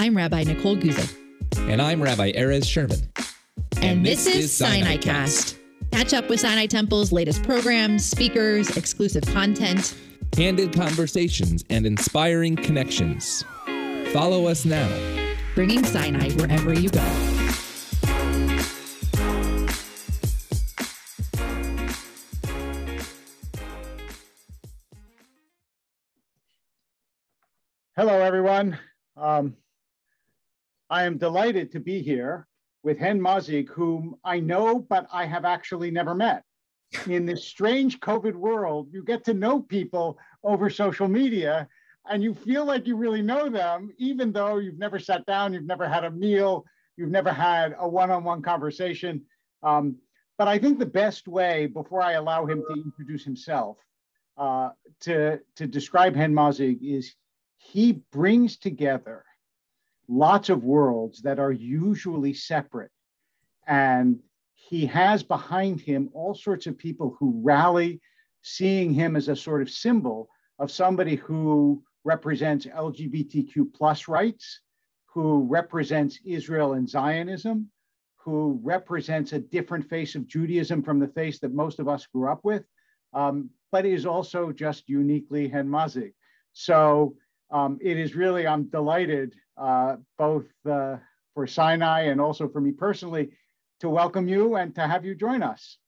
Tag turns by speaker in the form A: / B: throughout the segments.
A: I'm Rabbi Nicole Guzik.
B: And I'm Rabbi Erez Sherman.
A: And, and this, this, is Sinai Cast. Catch up with Sinai Temple's latest programs, speakers, exclusive content,
B: candid conversations, and inspiring connections. Follow us now.
A: Bringing Sinai wherever you go.
C: Hello, everyone. Um, I am delighted to be here with Hen Mazzig, whom I know, but I have actually never met. In this strange COVID world, you get to know people over social media and you feel like you really know them, even though you've never sat down, you've never had a meal, you've never had a one on one conversation. Um, but I think the best way, before I allow him to introduce himself, uh, to, to describe Hen Mazzig is he brings together lots of worlds that are usually separate. And he has behind him all sorts of people who rally, seeing him as a sort of symbol of somebody who represents LGBTQ plus rights, who represents Israel and Zionism, who represents a different face of Judaism from the face that most of us grew up with, um, but is also just uniquely Hen Mazzig. So um, it is really, I'm delighted uh, both uh, for Sinai and also for me personally to welcome you and to have you join us.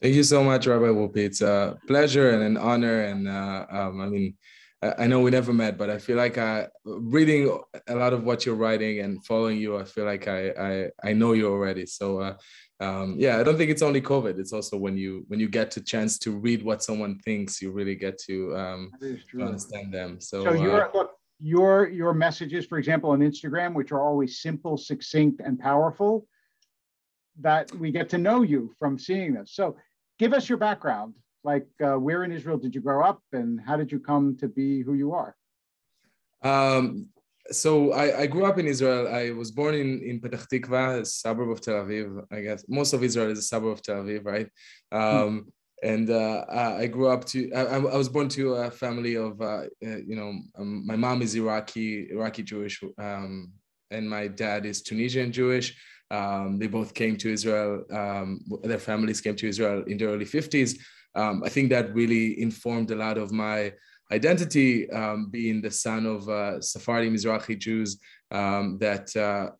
D: Thank you so much, Rabbi Wolpe. It's a pleasure and an honor. And uh, um, I mean, I know we never met, but I feel like I, reading a lot of what you're writing and following you, I feel like I I, I know you already. So uh, um, yeah, I don't think it's only COVID. It's also when you when you get a chance to read what someone thinks, you really get to, um, to understand them. So,
C: so your uh, look, your your messages, for example, on Instagram, which are always simple, succinct, and powerful, that we get to know you from seeing this. So give us your background like uh, where in Israel did you grow up and how did you come to be who you are?
D: Um, so I, I, grew up in Israel. I was born in, in Petah Tikva, a suburb of Tel Aviv. I guess most of Israel is a suburb of Tel Aviv, right? Um, hmm. And uh, I grew up to, I, I, was born to a family of, uh, uh, you know, um, my mom is Iraqi, Iraqi Jewish, um, and my dad is Tunisian Jewish. Um, they both came to Israel, um, their families came to Israel in the early 50s um, I think that really informed a lot of my identity, um, being the son of uh, Sephardi Mizrahi Jews um, that uh,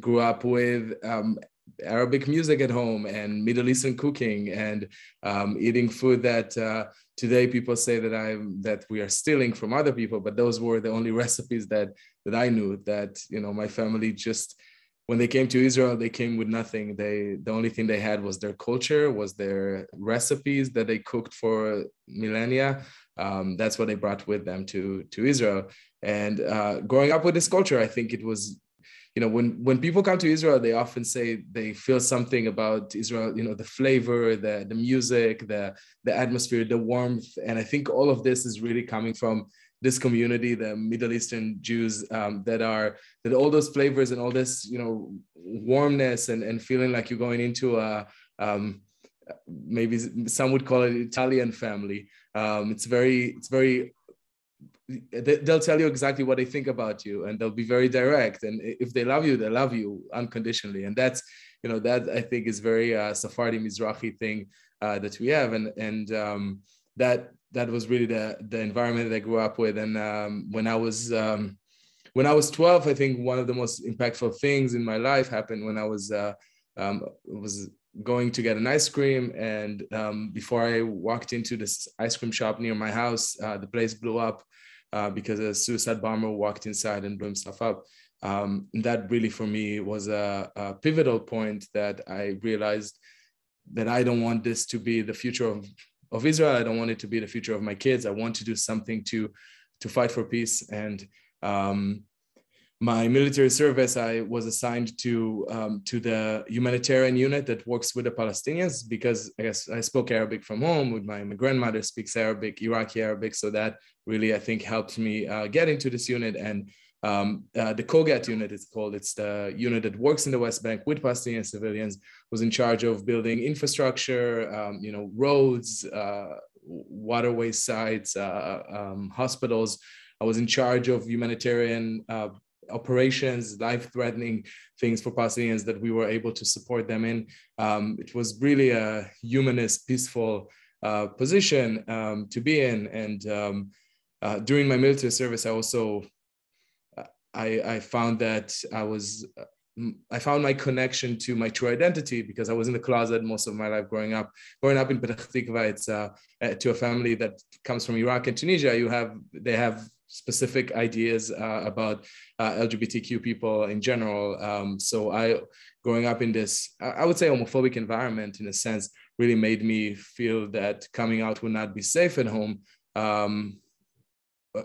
D: grew up with um, Arabic music at home and Middle Eastern cooking and um, eating food that uh, today people say that I'm that we are stealing from other people, but those were the only recipes that that I knew. That you know my family just when they came to Israel, they came with nothing. They the only thing they had was their culture, was their recipes that they cooked for millennia. Um, that's what they brought with them to to Israel. And uh, growing up with this culture, I think it was, you know, when when people come to Israel, they often say they feel something about Israel. You know, the flavor, the the music, the the atmosphere, the warmth, and I think all of this is really coming from this community, the Middle Eastern Jews, um, that are that all those flavors and all this, you know, warmness and, and feeling like you're going into a um, maybe some would call it Italian family. Um, it's very, it's very. They'll tell you exactly what they think about you, and they'll be very direct. And if they love you, they love you unconditionally. And that's, you know, that I think is very uh, Sephardi Mizrahi thing uh, that we have, and and um, that that was really the the environment that I grew up with. And um, when I was um, when I was 12, I think one of the most impactful things in my life happened when I was uh, um, was going to get an ice cream. And um, before I walked into this ice cream shop near my house, uh, the place blew up uh, because a suicide bomber walked inside and blew himself up. Um, that really, for me, was a, a pivotal point that I realized that I don't want this to be the future of of Israel. I don't want it to be the future of my kids. I want to do something to to fight for peace. And um, my military service, I was assigned to um, to the humanitarian unit that works with the Palestinians because I guess I spoke Arabic from home. With my, my grandmother speaks Arabic, Iraqi Arabic, so that really I think helped me uh, get into this unit and um, uh, the COGAT unit, it's called, it's the unit that works in the West Bank with Palestinian civilians, was in charge of building infrastructure, um, you know, roads, uh, waterway sites, uh, um, hospitals. I was in charge of humanitarian uh, operations, life-threatening things for Palestinians that we were able to support them in. Um, it was really a humanist, peaceful uh, position um, to be in. And um, uh, during my military service, I also uh, I, I found that I was I found my connection to my true identity because I was in the closet most of my life growing up. Growing up in Petah Tikva, it's uh, to a family that comes from Iraq and Tunisia. You have they have specific ideas uh, about uh, LGBTQ people in general. Um, so I, growing up in this, I would say homophobic environment in a sense, really made me feel that coming out would not be safe at home. Um, uh,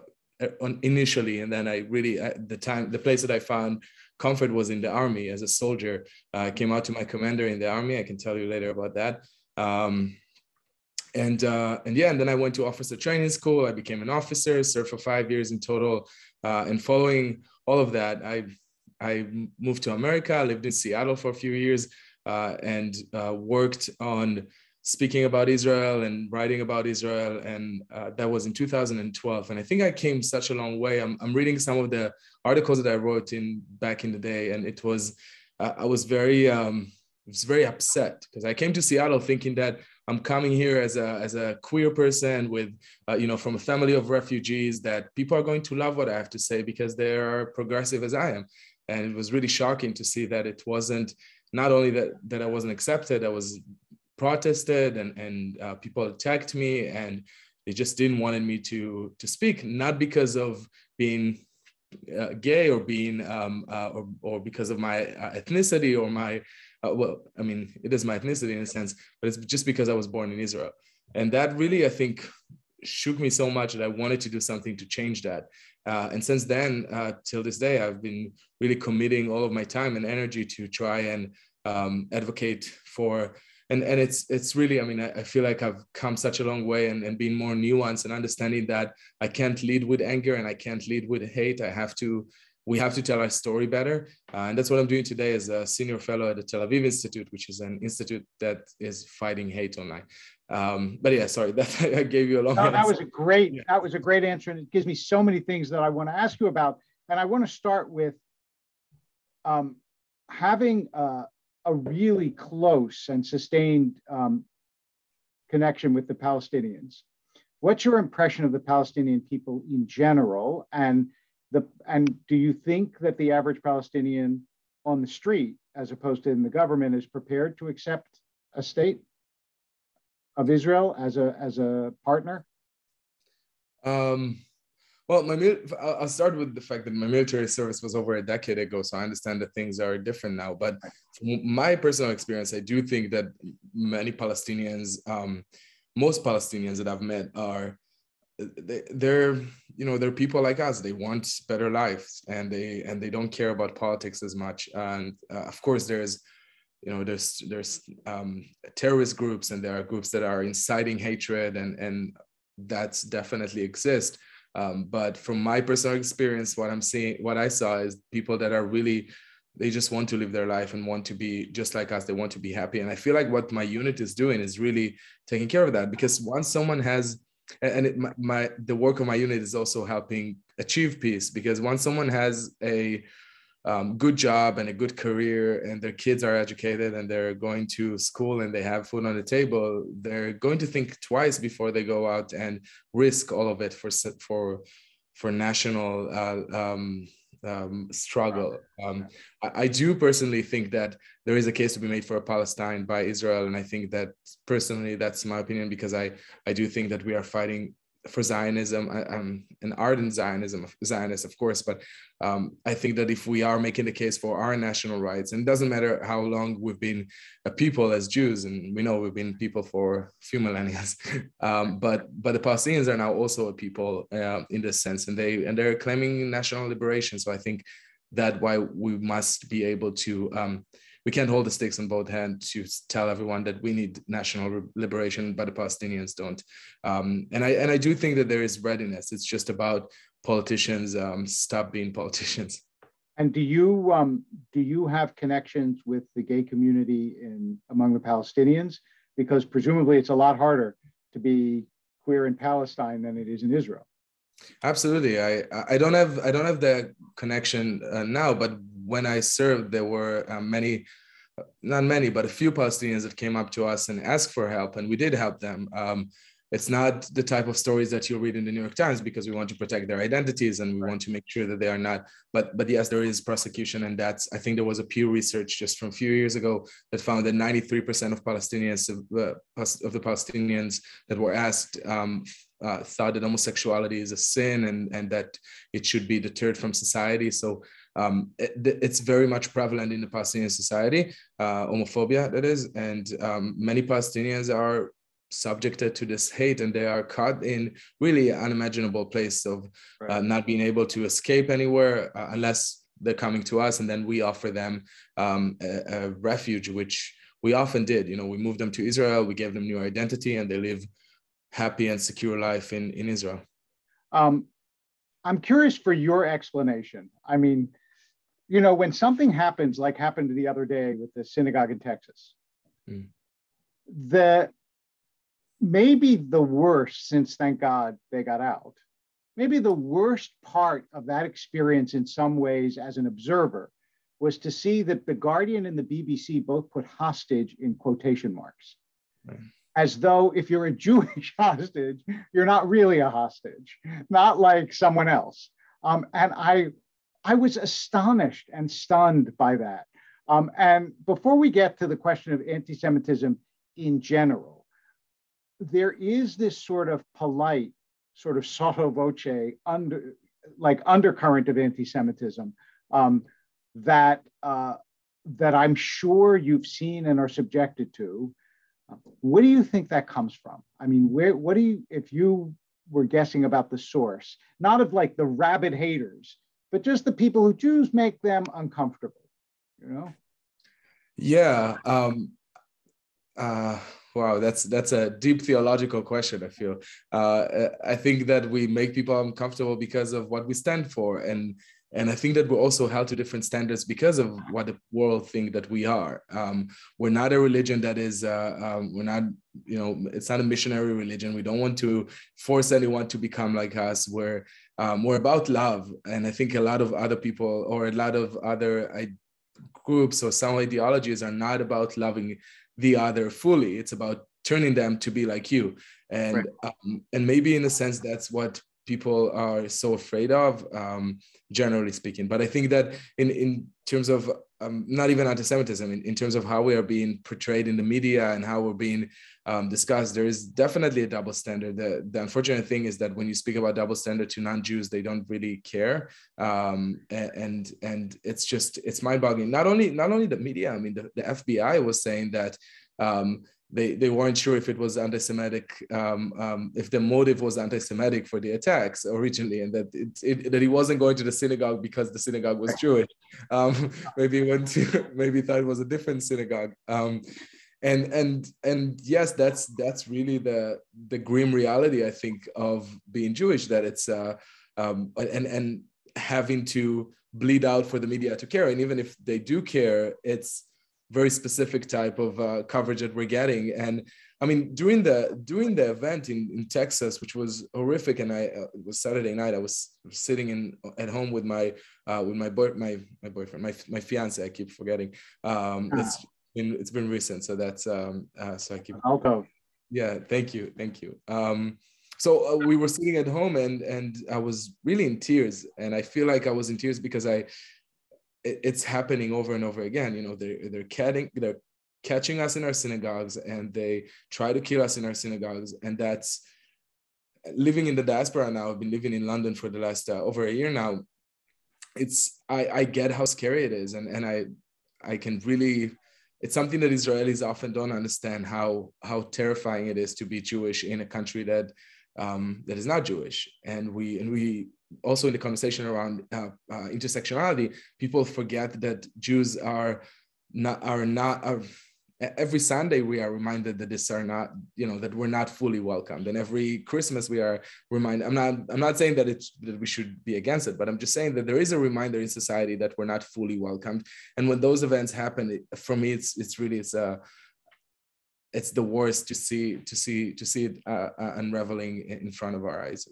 D: initially, and then I really at the time, the place that I found comfort was in the army as a soldier. I came out to my commander in the army. I can tell you later about that. Um, and uh, and yeah, and then I went to officer training school. I became an officer, served for five years in total. Uh, and following all of that, I I moved to America. I lived in Seattle for a few years uh, and uh, worked on speaking about Israel and writing about Israel. And uh, that was in 2012. And I think I came such a long way. I'm, I'm reading some of the articles that I wrote in back in the day, and it was uh, I was very um, I was very upset because I came to Seattle thinking that I'm coming here as a as a queer person with uh, you know from a family of refugees that people are going to love what I have to say because they are progressive as I am, and it was really shocking to see that it wasn't not only that that I wasn't accepted, I was protested and and uh, people attacked me and they just didn't wanted me to to speak not because of being uh, gay or being um, uh, or, or because of my uh, ethnicity or my uh, well, I mean, it is my ethnicity in a sense, but it's just because I was born in Israel. And that really, I think, shook me so much that I wanted to do something to change that. Uh, and since then, uh, till this day, I've been really committing all of my time and energy to try and um, advocate for. And, and it's it's really I mean I, I, feel like I've come such a long way and, and being more nuanced and understanding that I can't lead with anger and I can't lead with hate I have to we have to tell our story better. Uh, and that's what I'm doing today as a senior fellow at the Tel Aviv Institute, which is an institute that is fighting hate online. Um, but yeah, sorry, that I gave you a long.
C: No, that was a great. Yeah. That was a great answer, and it gives me so many things that I want to ask you about. And I want to start with um, having a, a, really close and sustained um, connection with the Palestinians. What's your impression of the Palestinian people in general, and the and do you think that the average Palestinian on the street, as opposed to in the government, is prepared to accept a state of Israel as a as a partner?
D: Um, well, my I'll start with the fact that my military service was over a decade ago, so I understand that things are different now. But from my personal experience, I do think that many Palestinians, um, most Palestinians that I've met, are they're you know they're people like us. They want better lives and they and they don't care about politics as much. And uh, of course there's you know there's there's um, terrorist groups and there are groups that are inciting hatred and and that's definitely exist. Um, but from my personal experience what i'm seeing what i saw is people that are really they just want to live their life and want to be just like us. They want to be happy. And i feel like what my unit is doing is really taking care of that because once someone has and it, my, my, the work of my unit is also helping achieve peace because once someone has a um, good job and a good career and their kids are educated and they're going to school and they have food on the table they're going to think twice before they go out and risk all of it for for for national uh, um, um, struggle. Um, I, I, do personally think that there is a case to be made for a Palestine by Israel, and I think that personally that's my opinion because I I do think that we are fighting for Zionism. I, am an ardent Zionism, Zionist, of course, but um, I think that if we are making the case for our national rights, and it doesn't matter how long we've been a people as Jews, and we know we've been people for a few millennia, um, but but the Palestinians are now also a people uh, in this sense, and they and they're claiming national liberation. So I think that why we must be able to um, we can't hold the sticks in both hands to tell everyone that we need national liberation, but the Palestinians don't. Um, and I and I do think that there is readiness. It's just about politicians um, stop being politicians.
C: And do you um, do you have connections with the gay community in among the Palestinians? Because presumably it's a lot harder to be queer in Palestine than it is in Israel.
D: Absolutely. I I don't have I don't have the connection uh, now, but when I served, there were uh, many, not many, but a few Palestinians that came up to us and asked for help, and we did help them. Um, it's not the type of stories that you'll read in the New York Times because we want to protect their identities and we right. want to make sure that they are not. But but yes, there is prosecution, and that's I think there was a Pew Research just from a few years ago that found that 93% of Palestinians of, uh, of the Palestinians that were asked um, uh, thought that homosexuality is a sin and and that it should be deterred from society. So um, it, it's very much prevalent in the Palestinian society, uh, homophobia that is, and um, many Palestinians are subjected to this hate and they are caught in really unimaginable place of uh, right. uh, not being able to escape anywhere uh, unless they're coming to us and then we offer them um, a, a, refuge which we often did you know we moved them to israel we gave them new identity and they live happy and secure life in, in israel um,
C: i'm curious for your explanation i mean you know when something happens like happened the other day with the synagogue in texas mm. the maybe the worst since thank God they got out. Maybe the worst part of that experience in some ways as an observer was to see that the Guardian and the BBC both put hostage in quotation marks. Right. As though if you're a Jewish hostage, you're not really a hostage, not like someone else. Um, and I, I was astonished and stunned by that. Um, and before we get to the question of anti Semitism in general, there is this sort of polite, sort of sotto voce, under, like undercurrent of anti-Semitism um, that uh, that I'm sure you've seen and are subjected to. What do you think that comes from? I mean, where what do you if you were guessing about the source, not of like the rabid haters, but just the people who Jews make them uncomfortable, you know?
D: Yeah. Um, uh, Wow, that's that's a deep theological question. I feel. Uh, I think that we make people uncomfortable because of what we stand for, and and I think that we're also held to different standards because of what the world think that we are. Um, we're not a religion that is. Uh, um, we're not. You know, it's not a missionary religion. We don't want to force anyone to become like us. We're um, we're about love, and I think a lot of other people or a lot of other I, groups or some ideologies are not about loving the other fully. It's about turning them to be like you. And right. um, and maybe in a sense that's what people are so afraid of, um, generally speaking. But I think that in in terms of um, not even anti-Semitism, in, in terms of how we are being portrayed in the media and how we're being um, discussed, there is definitely a double standard. The, the unfortunate thing is that when you speak about double standard to non-Jews, they don't really care, um, and and it's just it's mind-boggling. Not only not only the media, I mean the, the FBI was saying that um, they, they weren't sure if it was anti-Semitic, um, um, if the motive was anti-Semitic for the attacks originally, and that it, it, that he wasn't going to the synagogue because the synagogue was Jewish. Um, maybe went to, maybe thought it was a different synagogue. Um, and and and yes, that's that's really the the grim reality I think of being Jewish. That it's uh, um, and and having to bleed out for the media to care, and even if they do care, it's very specific type of uh, coverage that we're getting. And I mean, during the during the event in, in Texas, which was horrific, and I uh, it was Saturday night. I was sitting in at home with my uh, with my boy my my boyfriend my my fiance. I keep forgetting. Um, ah. It's been it's been recent, so that's um, uh, so I keep.
C: Okay.
D: Yeah, thank you, thank you. Um, so uh, we were sitting at home, and and I was really in tears, and I feel like I was in tears because I it's happening over and over again. You know, they're they're catching they're catching us in our synagogues and they try to kill us in our synagogues, and that's living in the diaspora now. I've been living in London for the last uh, over a year now. It's I I get how scary it is, and and I I can really it's something that Israelis often don't understand how how terrifying it is to be Jewish in a country that um, that is not Jewish, and we and we also in the conversation around uh, uh, intersectionality, people forget that Jews are not are not are, every Sunday we are reminded that this are not you know that we're not fully welcomed, and every Christmas we are reminded. I'm not I'm not saying that it's that we should be against it, but I'm just saying that there is a reminder in society that we're not fully welcomed, and when those events happen, it, for me it's it's really it's a it's the worst to see to see to see it uh, uh, unraveling in front of our eyes.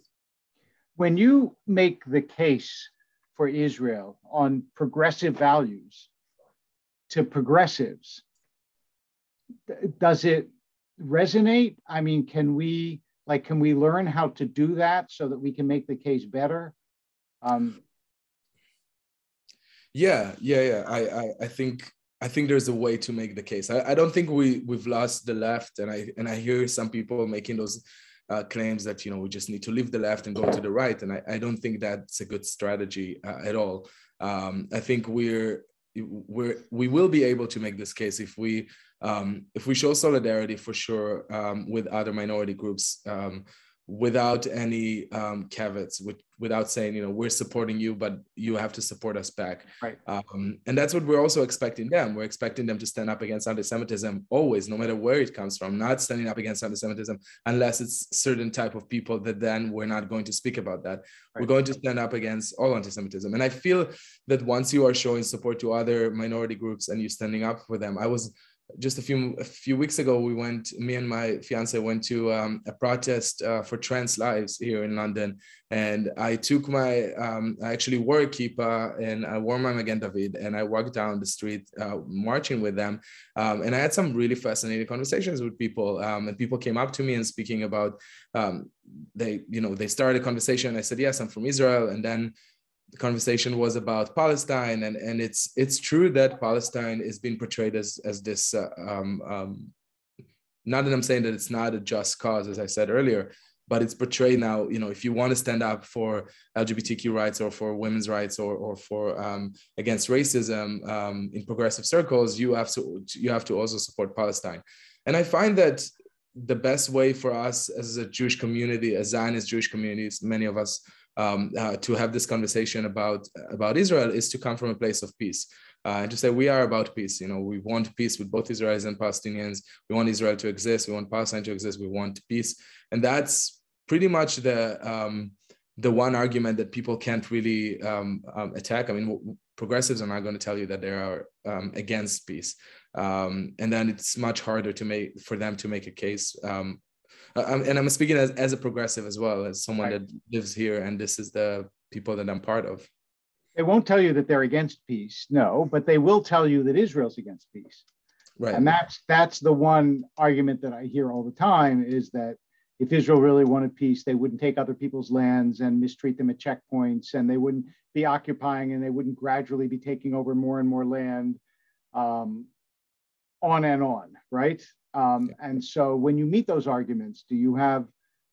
C: when you make the case for Israel on progressive values to progressives, does it resonate? I mean, can we like can we learn how to do that so that we can make the case better? Um,
D: yeah, yeah, yeah. I, I, I think I think there's a way to make the case. I, I don't think we we've lost the left, and I and I hear some people making those uh, claims that you know we just need to leave the left and go to the right, and I, I don't think that's a good strategy uh, at all. Um, I think we're we're we will be able to make this case if we um, if we show solidarity for sure um, with other minority groups um, without any um, caveats, with, without saying, you know, we're supporting you, but you have to support us back.
C: Right.
D: Um, and that's what we're also expecting them. We're expecting them to stand up against anti-Semitism always, no matter where it comes from, not standing up against anti-Semitism unless it's certain type of people that then we're not going to speak about that. Right. We're going to stand up against all anti-Semitism. And I feel that once you are showing support to other minority groups and you're standing up for them, I was just a few a few weeks ago, we went. Me and my fiance went to um, a protest uh, for trans lives here in London, and I took my um, I actually wore a kippah and I wore my Magen David, and I walked down the street uh, marching with them, um, and I had some really fascinating conversations with people, um, and people came up to me and speaking about um, they you know they started a conversation. I said yes, I'm from Israel, and then the conversation was about Palestine, and, and it's it's true that Palestine is being portrayed as as this. Uh, um, um, not that I'm saying that it's not a just cause, as I said earlier, but it's portrayed now. You know, if you want to stand up for LGBTQ rights or for women's rights or or for um, against racism um, in progressive circles, you have to you have to also support Palestine. And I find that the best way for us as a Jewish community, as Zionist Jewish communities, many of us um, uh, to have this conversation about about Israel is to come from a place of peace. Uh, and to say we are about peace. You know, we want peace with both Israelis and Palestinians. We want Israel to exist. We want Palestine to exist. We want peace, and that's pretty much the um, the one argument that people can't really um, um, attack. I mean, progressives are not going to tell you that they are um, against peace, um, and then it's much harder to make for them to make a case uh, and I'm speaking as, as a progressive as well, as someone right. that lives here, and this is the people that I'm part of.
C: They won't tell you that they're against peace, no, but they will tell you that Israel's against peace.
D: Right.
C: And that's that's the one argument that I hear all the time is that if Israel really wanted peace, they wouldn't take other people's lands and mistreat them at checkpoints, and they wouldn't be occupying, and they wouldn't gradually be taking over more and more land, um, on and on, right? Um, and so when you meet those arguments, do you have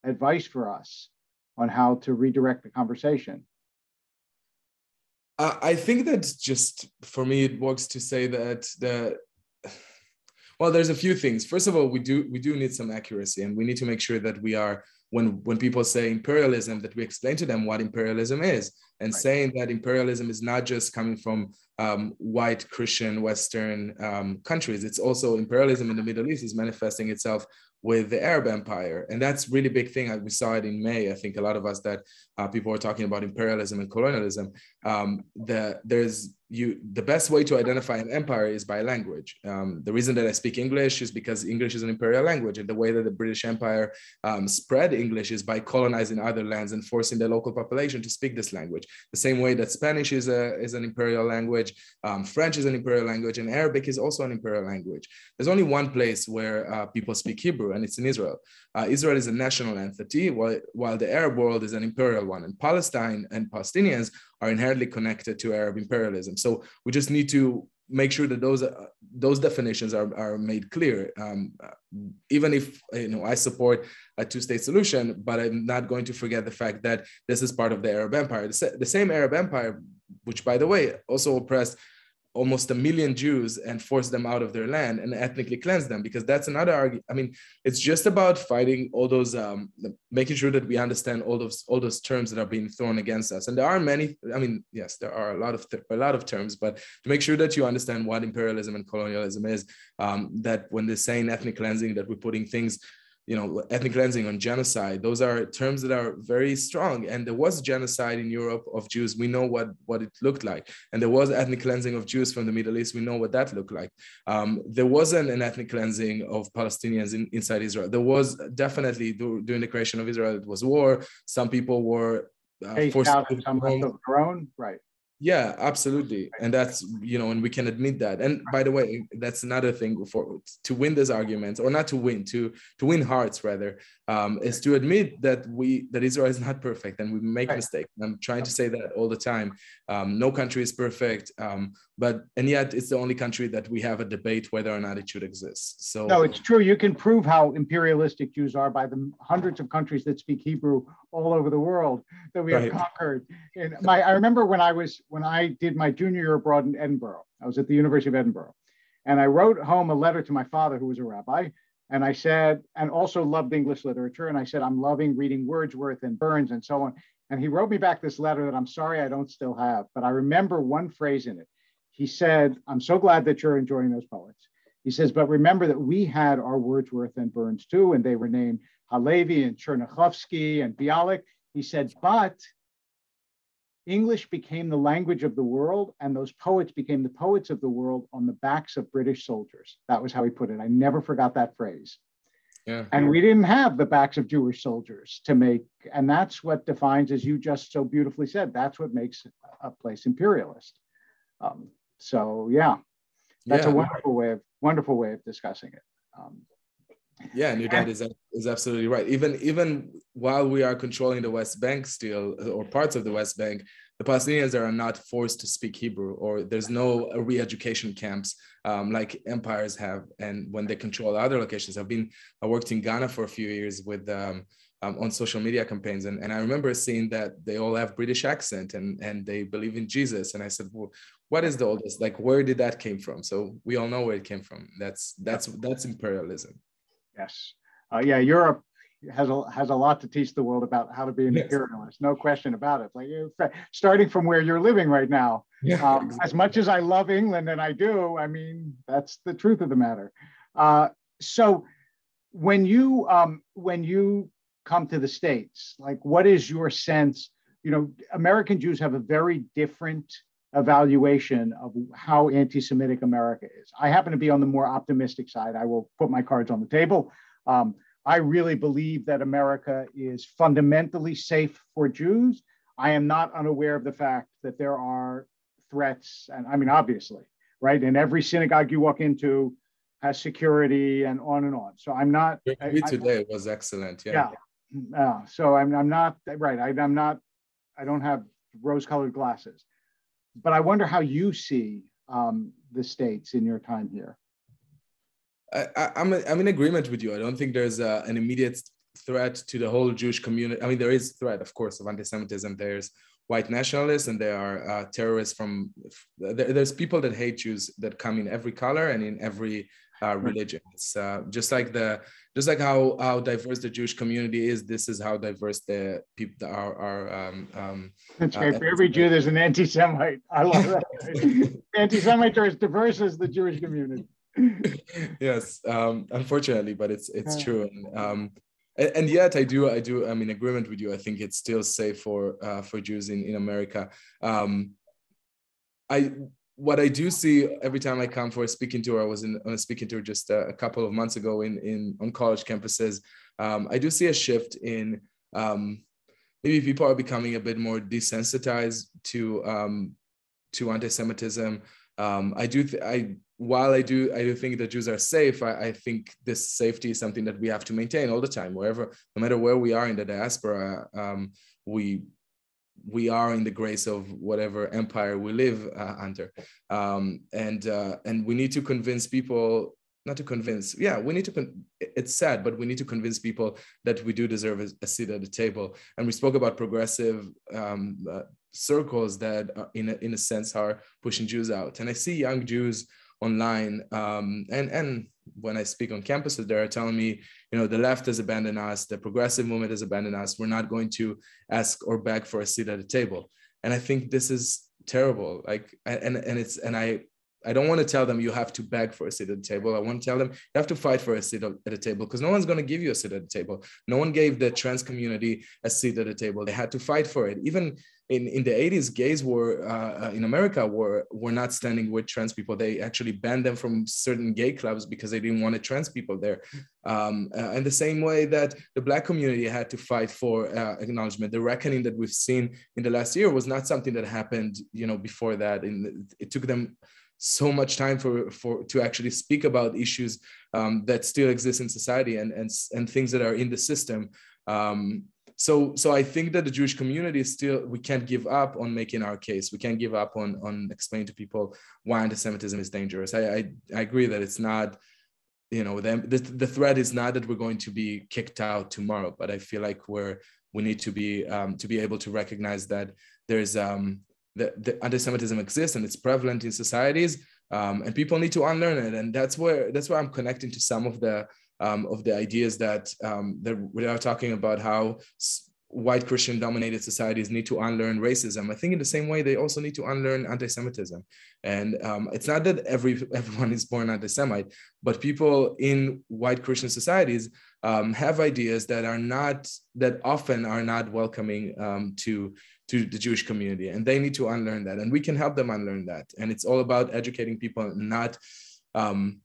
C: advice for us on how to redirect the conversation?
D: I think that just for me, it works to say that the well, there's a few things. First of all, we do we do need some accuracy, and we need to make sure that we are when when people say imperialism, that we explain to them what imperialism is, and right. saying that imperialism is not just coming from um, white Christian Western um, countries. It's also imperialism in the Middle East is manifesting itself with the Arab Empire, and that's really big thing. We saw it in May. I think a lot of us that uh, people are talking about imperialism and colonialism. Um, the there's you the best way to identify an empire is by language. Um, the reason that I speak English is because English is an imperial language, and the way that the British Empire um, spread English is by colonizing other lands and forcing the local population to speak this language. The same way that Spanish is a is an imperial language, um, French is an imperial language, and Arabic is also an imperial language. There's only one place where uh, people speak Hebrew, and it's in Israel. Uh, Israel is a national entity, while while the Arab world is an imperial one, and Palestine and Palestinians are inherently connected to Arab imperialism. So we just need to make sure that those uh, those definitions are, are made clear. Um, even if you know I support a two-state solution, but I'm not going to forget the fact that this is part of the Arab Empire. The, the same Arab Empire, which by the way also oppressed almost a million Jews and force them out of their land and ethnically cleanse them because that's another argument. I mean, it's just about fighting all those, um, making sure that we understand all those all those terms that are being thrown against us. And there are many. I mean, yes, there are a lot of a lot of terms, but to make sure that you understand what imperialism and colonialism is, um, that when they're saying ethnic cleansing, that we're putting things you know, ethnic cleansing, on genocide. Those are terms that are very strong. And there was genocide in Europe of Jews. We know what, what it looked like. And there was ethnic cleansing of Jews from the Middle East. We know what that looked like. Um, there wasn't an ethnic cleansing of Palestinians in, inside Israel. There was definitely during the creation of Israel, it was war. Some people were
C: uh, forced out of some of their own, right?
D: Yeah, absolutely. And that's, you know, and we can admit that. And by the way, that's another thing for to win this argument, or not to win, to to win hearts rather, um, is to admit that we that Israel is not perfect and we make right. mistakes. I'm trying to say that all the time. Um, no country is perfect. Um, but and yet it's the only country that we have a debate whether or not it should exist. So
C: no, it's true. You can prove how imperialistic Jews are by the hundreds of countries that speak Hebrew all over the world that we right. have conquered. And my, I remember when I was when I did my junior year abroad in Edinburgh. I was at the University of Edinburgh, and I wrote home a letter to my father, who was a rabbi, and I said, and also loved English literature, and I said, I'm loving reading Wordsworth and Burns and so on. And he wrote me back this letter that I'm sorry I don't still have, but I remember one phrase in it. He said, I'm so glad that you're enjoying those poets. He says, but remember that we had our Wordsworth and Burns too, and they were named Halevi and Tchernichovsky and Bialik. He said, but English became the language of the world, and those poets became the poets of the world on the backs of British soldiers. That was how he put it. I never forgot that phrase. Yeah. And we didn't have the backs of Jewish soldiers to make, and that's what defines, as you just so beautifully said, that's what makes a place imperialist. Um, so yeah, that's yeah. a wonderful way of wonderful way of discussing it. Um,
D: yeah, and your dad is is absolutely right. Even even while we are controlling the West Bank still, or parts of the West Bank, the Palestinians are not forced to speak Hebrew, or there's no re-education camps um, like empires have. And when they control other locations, I've been I worked in Ghana for a few years with um, um, on social media campaigns, and, and I remember seeing that they all have British accent and and they believe in Jesus. And I said, well, what is the oldest? Like, where did that came from? So we all know where it came from. That's that's that's imperialism.
C: Yes. Uh, yeah, Europe has a has a lot to teach the world about how to be an yes. imperialist. No question about it. Like starting from where you're living right now. Yeah, um, exactly. As much as I love England, and I do, I mean that's the truth of the matter. Uh, so when you um, when you come to the states, like what is your sense? You know, American Jews have a very different evaluation of how anti-Semitic America is. I happen to be on the more optimistic side. I will put my cards on the table. Um, I really believe that America is fundamentally safe for Jews. I am not unaware of the fact that there are threats, and I mean, obviously, right? And every synagogue you walk into has security and on and on. So I'm not.
D: Me today was excellent.
C: Yeah. Yeah. Uh, so I'm, I'm not right. I, I'm not. I don't have rose-colored glasses but I wonder how you see um, the states in your time here.
D: I, am I'm, I'm in agreement with you. I don't think there's a, an immediate threat to the whole Jewish community. I mean, there is threat, of course, of anti-Semitism. There's white nationalists and there are uh, terrorists from. There, there's people that hate Jews that come in every color and in every uh, religion. It's uh, just like the just like how how diverse the Jewish community is. This is how diverse the people are. are um, um,
C: That's uh, right. For every Jew, there's an anti-Semite. I love that. Anti-Semites are as diverse as the Jewish community.
D: yes, um, unfortunately, but it's it's true. And, um, and, and, yet, I do I do I'm in agreement with you. I think it's still safe for uh, for Jews in in America. Um, I what I do see every time I come for a speaking tour, I was in, on a speaking tour just a, a couple of months ago in, in on college campuses. Um, I do see a shift in um, maybe people are becoming a bit more desensitized to um, to anti-Semitism. Um, I do th- I while I do I do think that Jews are safe. I, I, think this safety is something that we have to maintain all the time, wherever, no matter where we are in the diaspora. Um, we we are in the grace of whatever empire we live uh, under. Um, and uh, and we need to convince people not to convince yeah we need to con- it's sad but we need to convince people that we do deserve a, a seat at the table. And we spoke about progressive um, uh, circles that uh, in a, in a sense are pushing jews out. And i see young jews online um, and and when i speak on campuses they're telling me you know the left has abandoned us the progressive movement has abandoned us. We're not going to ask or beg for a seat at the table. And i think this is terrible. Like and and it's and i I don't want to tell them you have to beg for a seat at the table. I want to tell them you have to fight for a seat at the table because no one's going to give you a seat at the table. No one gave the trans community a seat at the table. They had to fight for it. Even in, in the 80s, gays were uh, uh, in America were were not standing with trans people. They actually banned them from certain gay clubs because they didn't want to trans people there. Um, uh, and the same way that the black community had to fight for uh, acknowledgement, the reckoning that we've seen in the last year was not something that happened, you know, before that. And it took them so much time for for to actually speak about issues um, that still exist in society and and and things that are in the system. Um, so so I think that the Jewish community is still we can't give up on making our case. We can't give up on on explaining to people why anti-Semitism is dangerous. I I, I agree that it's not you know the, the the threat is not that we're going to be kicked out tomorrow, but I feel like we're we need to be um, to be able to recognize that there's um, that the anti-Semitism exists and it's prevalent in societies, um, and people need to unlearn it. And that's where that's where I'm connecting to some of the um, of the ideas that um, that we are talking about how white Christian dominated societies need to unlearn racism. I think in the same way they also need to unlearn anti-Semitism. And um, it's not that every everyone is born anti-Semite, but people in white Christian societies um, have ideas that are not that often are not welcoming um, to to the Jewish community, and they need to unlearn that, and we can help them unlearn that. And it's all about educating people, not um,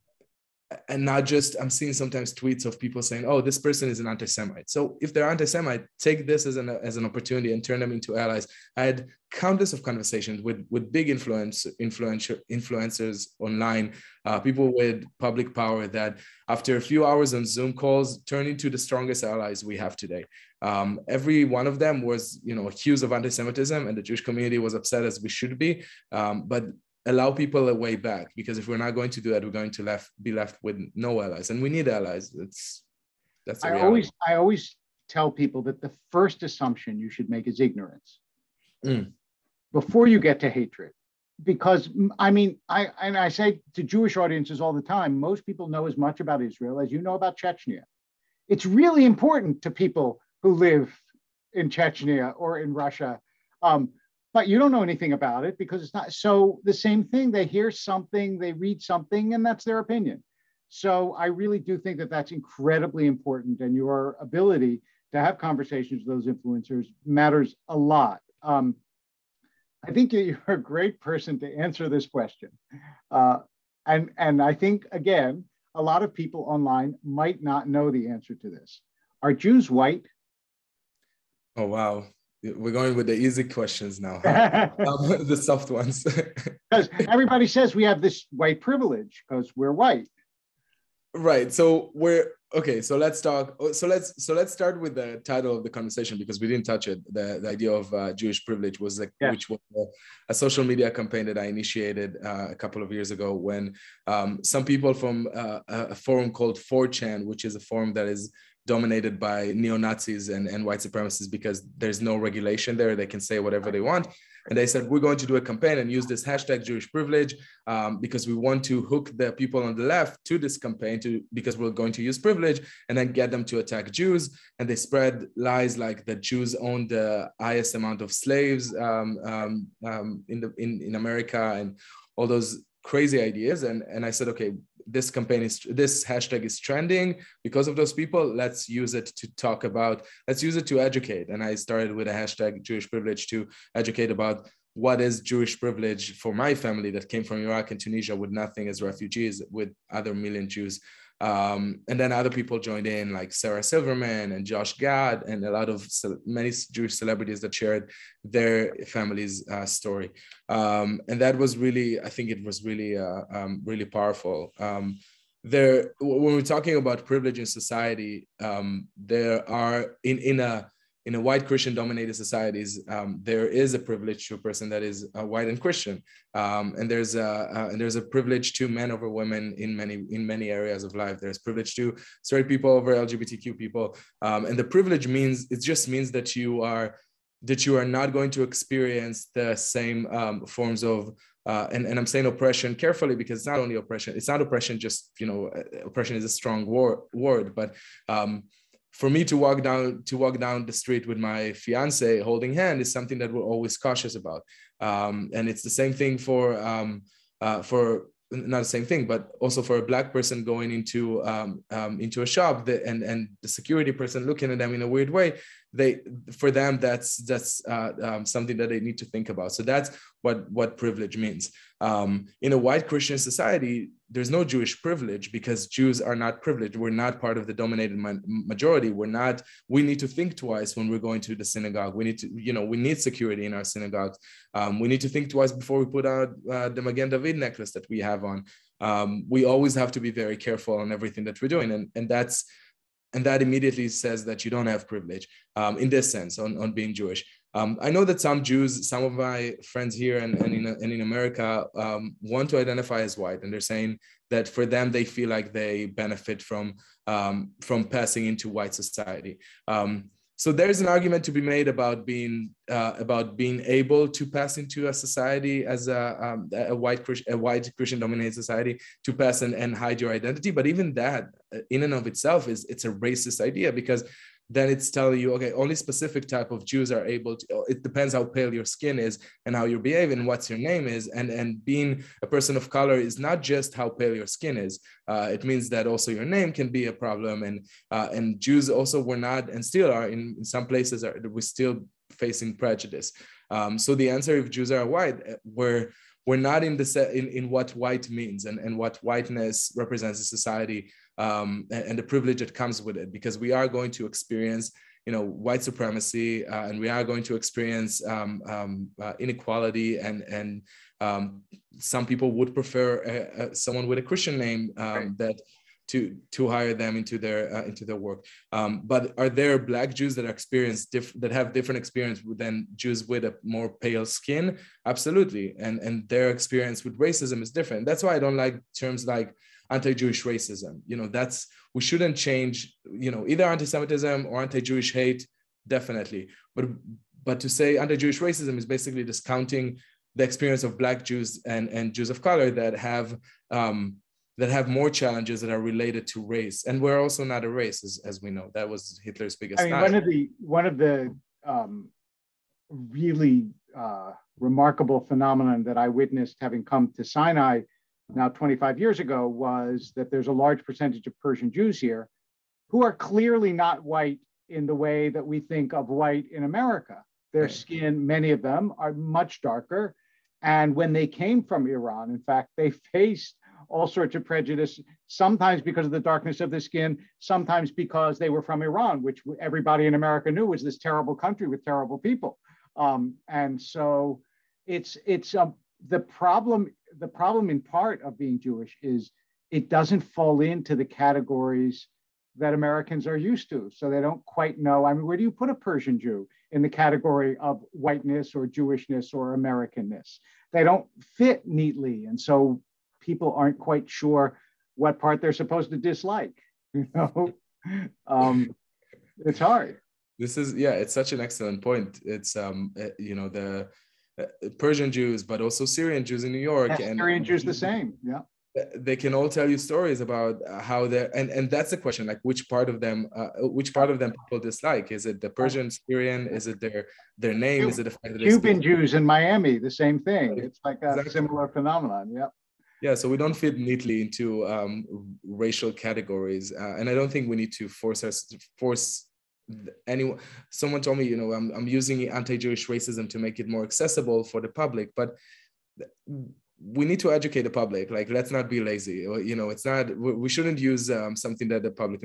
D: and not just i'm seeing sometimes tweets of people saying oh this person is an anti-semite. So if they're anti-semite take this as an as an opportunity and turn them into allies. I had countless of conversations with with big influence influential influencers online uh, people with public power that after a few hours on zoom calls turn into the strongest allies we have today. Um, every one of them was you know accused of anti-semitism and the jewish community was upset as we should be. Um, but allow people a way back because if we're not going to do that we're going to left be left with no allies and we need allies. It's that's
C: i always i always tell people that the first assumption you should make is ignorance. Mm. before you get to hatred because i mean i and i say to jewish audiences all the time most people know as much about israel as you know about chechnya. It's really important to people who live in chechnya or in russia um, but you don't know anything about it because it's not. So the same thing, they hear something, they read something, and that's their opinion. So I really do think that that's incredibly important, and your ability to have conversations with those influencers matters a lot. Um, I think you're a great person to answer this question. Uh, and, and I think, again, a lot of people online might not know the answer to this. Are Jews white?
D: Oh, wow. We're going with the easy questions now, huh? um, the soft ones.
C: Because everybody says we have this white privilege because we're white.
D: Right. So we're okay. So let's talk. Oh, so let's so let's start with the title of the conversation because we didn't touch it. The, the idea of uh, Jewish privilege was like yeah. which was a, a, social media campaign that I initiated uh, a couple of years ago when um, some people from uh, a forum called 4chan, which is a forum that is dominated by neo-Nazis and, and white supremacists because there's no regulation there. They can say whatever they want. And they said, we're going to do a campaign and use this hashtag Jewish privilege um, because we want to hook the people on the left to this campaign to because we're going to use privilege and then get them to attack Jews. And they spread lies like that Jews own the highest amount of slaves um, um, um in, the, in, in America and all those crazy ideas. And, and I said, okay, this campaign is this hashtag is trending. Because of those people let's use it to talk about let's use it to educate. And i started with a hashtag jewish privilege to educate about what is Jewish privilege for my family that came from Iraq and Tunisia with nothing as refugees, with other million Jews um, and then other people joined in, like Sarah Silverman and Josh Gad, and a lot of many Jewish celebrities that shared their family's uh, story. Um, and that was really, I think it was really, uh, um, really powerful. Um, there, when we're talking about privilege in society, um, there are in in a in a white Christian dominated societies, um, there is a privilege to a person that is uh, white and Christian, um, and there's a uh, and there's a privilege to men over women in many in many areas of life. There's privilege to straight people over LGBTQ people, um, and the privilege means it just means that you are that you are not going to experience the same um, forms of uh, and, and I'm saying oppression carefully because it's not only oppression. It's not oppression. Just you know, uh, oppression is a strong word, word but um, for me to walk down to walk down the street with my fiance holding hand is something that we're always cautious about um, and it's the same thing for um, uh, for not the same thing, but also for a black person going into um, um, into a shop that, and and the security person looking at them in a weird way, they for them that's that's uh, um, something that they need to think about. So that's what what privilege means. Um, in a white Christian society, there's no Jewish privilege because Jews are not privileged. We're not part of the dominated majority. We're not. We need to think twice when we're going to the synagogue. We need to, you know, we need security in our synagogues. Um, we need to think twice before we put out uh, the Magen David necklace that we have on. Um, we always have to be very careful on everything that we're doing, and and that's and that immediately says that you don't have privilege um, in this sense on, on being Jewish. Um, I know that some Jews, some of my friends here and, and, in, and in America um, want to identify as white, and they're saying that for them, they feel like they benefit from, um, from passing into white society. Um, so there's an argument to be made about being uh, about being able to pass into a society as a, um, a white a white Christian dominated society to pass and, and hide your identity. But even that, uh, in and of itself, is it's a racist idea because then it's telling you, okay, only specific type of Jews are able to, it depends how pale your skin is and how you behave and what's your name is. And, and being a person of color is not just how pale your skin is. Uh, it means that also your name can be a problem. And, uh, and Jews also were not and still are in, in some places are we're still facing prejudice. Um, so the answer if Jews are white, uh, we're, we're not in the set in, in what white means and, and what whiteness represents in society um, and, and, the privilege that comes with it because we are going to experience you know white supremacy uh, and we are going to experience um, um, uh, inequality and and um, some people would prefer uh, uh, someone with a christian name um, right. that to to hire them into their uh, into their work. Um, but are there black jews that are experienced diff- that have different experience than jews with a more pale skin? Absolutely. And and their experience with racism is different. That's why i don't like terms like anti-Jewish racism. You know, that's we shouldn't change. You know, either anti-Semitism or anti-Jewish hate, definitely. But but to say anti-Jewish racism is basically discounting the experience of Black Jews and and Jews of color that have um, that have more challenges that are related to race. And we're also not a race, as, as we know. That was Hitler's biggest.
C: I mean, one of the one of the um, really uh, remarkable phenomenon that I witnessed having come to Sinai now 25 years ago was that there's a large percentage of Persian Jews here who are clearly not white in the way that we think of white in America. Their right. skin, many of them, are much darker. And when they came from Iran, in fact, they faced all sorts of prejudice, sometimes because of the darkness of the skin, sometimes because they were from Iran, which everybody in America knew was this terrible country with terrible people. Um, and so it's it's a, um, the problem the problem in part of being Jewish is it doesn't fall into the categories that Americans are used to. So they don't quite know. I mean, where do you put a Persian Jew in the category of whiteness or Jewishness or Americanness? They don't fit neatly. And so people aren't quite sure what part they're supposed to dislike. You know, um, it's hard.
D: This is, yeah, it's such an excellent point. It's, um, eh, you know, the, Persian Jews, but also Syrian Jews in New York.
C: Yeah, and Syrian Jews the same. Yeah.
D: They can all tell you stories about uh, how they're, and, and that's the question, like which part of them, uh, which part of them people dislike? Is it the Persian, Syrian? Is it their their name? Is it the fact
C: that Cuban Jews in Miami? The same thing. It's like a exactly. similar phenomenon. Yeah.
D: Yeah, so we don't fit neatly into um, racial categories, uh, and I don't think we need to force us force anyone someone told me you know I'm, I'm using anti-jewish racism to make it more accessible for the public but we need to educate the public. Like let's not be lazy. You know it's not we shouldn't use um, something that the public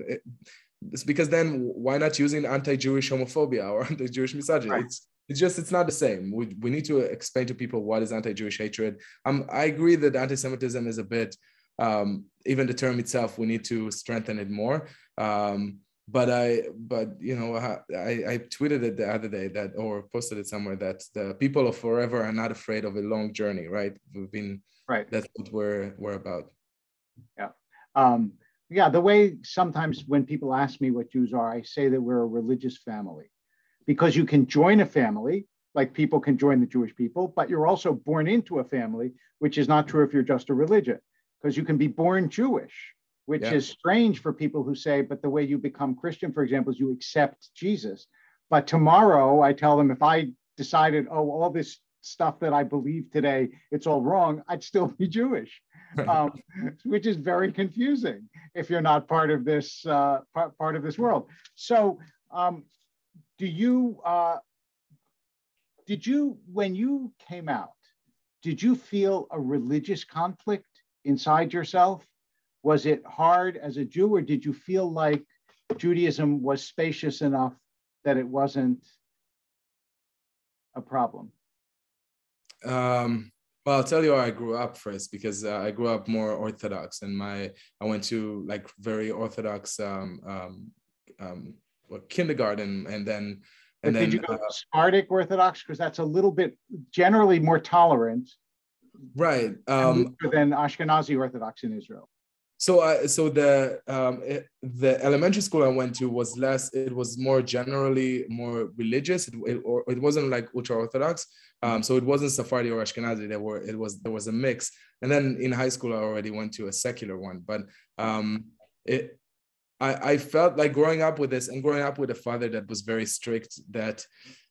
D: it's because then why not using anti-jewish homophobia or anti-jewish misogyny? Right. it's it's just it's not the same. We, we need to explain to people what is anti-jewish hatred. Um, i agree that anti-semitism is a bit um, even the term itself we need to strengthen it more. Um, but I, but you know, I, I tweeted it the other day that, or posted it somewhere that the people of forever are not afraid of a long journey, right? We've been,
C: right.
D: That's what we're we're about.
C: Yeah, um, yeah. The way sometimes when people ask me what Jews are, I say that we're a religious family, because you can join a family, like people can join the Jewish people, but you're also born into a family, which is not true if you're just a religion, because you can be born Jewish which yeah. is strange for people who say, but the way you become Christian, for example, is you accept Jesus. But tomorrow I tell them if I decided, oh, all this stuff that I believe today, it's all wrong, I'd still be Jewish, um, which is very confusing if you're not part of this uh, part, part of this world. So, um, do you uh, did you when you came out, did you feel a religious conflict inside yourself? Was it hard as a Jew, or did you feel like Judaism was spacious enough that it wasn't a problem?
D: Um, well, I'll tell you where I grew up first because uh, I grew up more Orthodox, and my I went to like very Orthodox um, um, um, kindergarten, and then and then
C: did you go uh, Sephardic Orthodox because that's a little bit generally more tolerant,
D: right? Um,
C: than Ashkenazi Orthodox in Israel
D: so I, so the um, it, the elementary school I went to was less. It was more generally more religious. It, it, or it wasn't like ultra orthodox. Um, so it wasn't Sephardi or Ashkenazi. There were it was there was a mix. And then in high school I already went to a secular one. But um, it I, I felt like growing up with this and growing up with a father that was very strict. That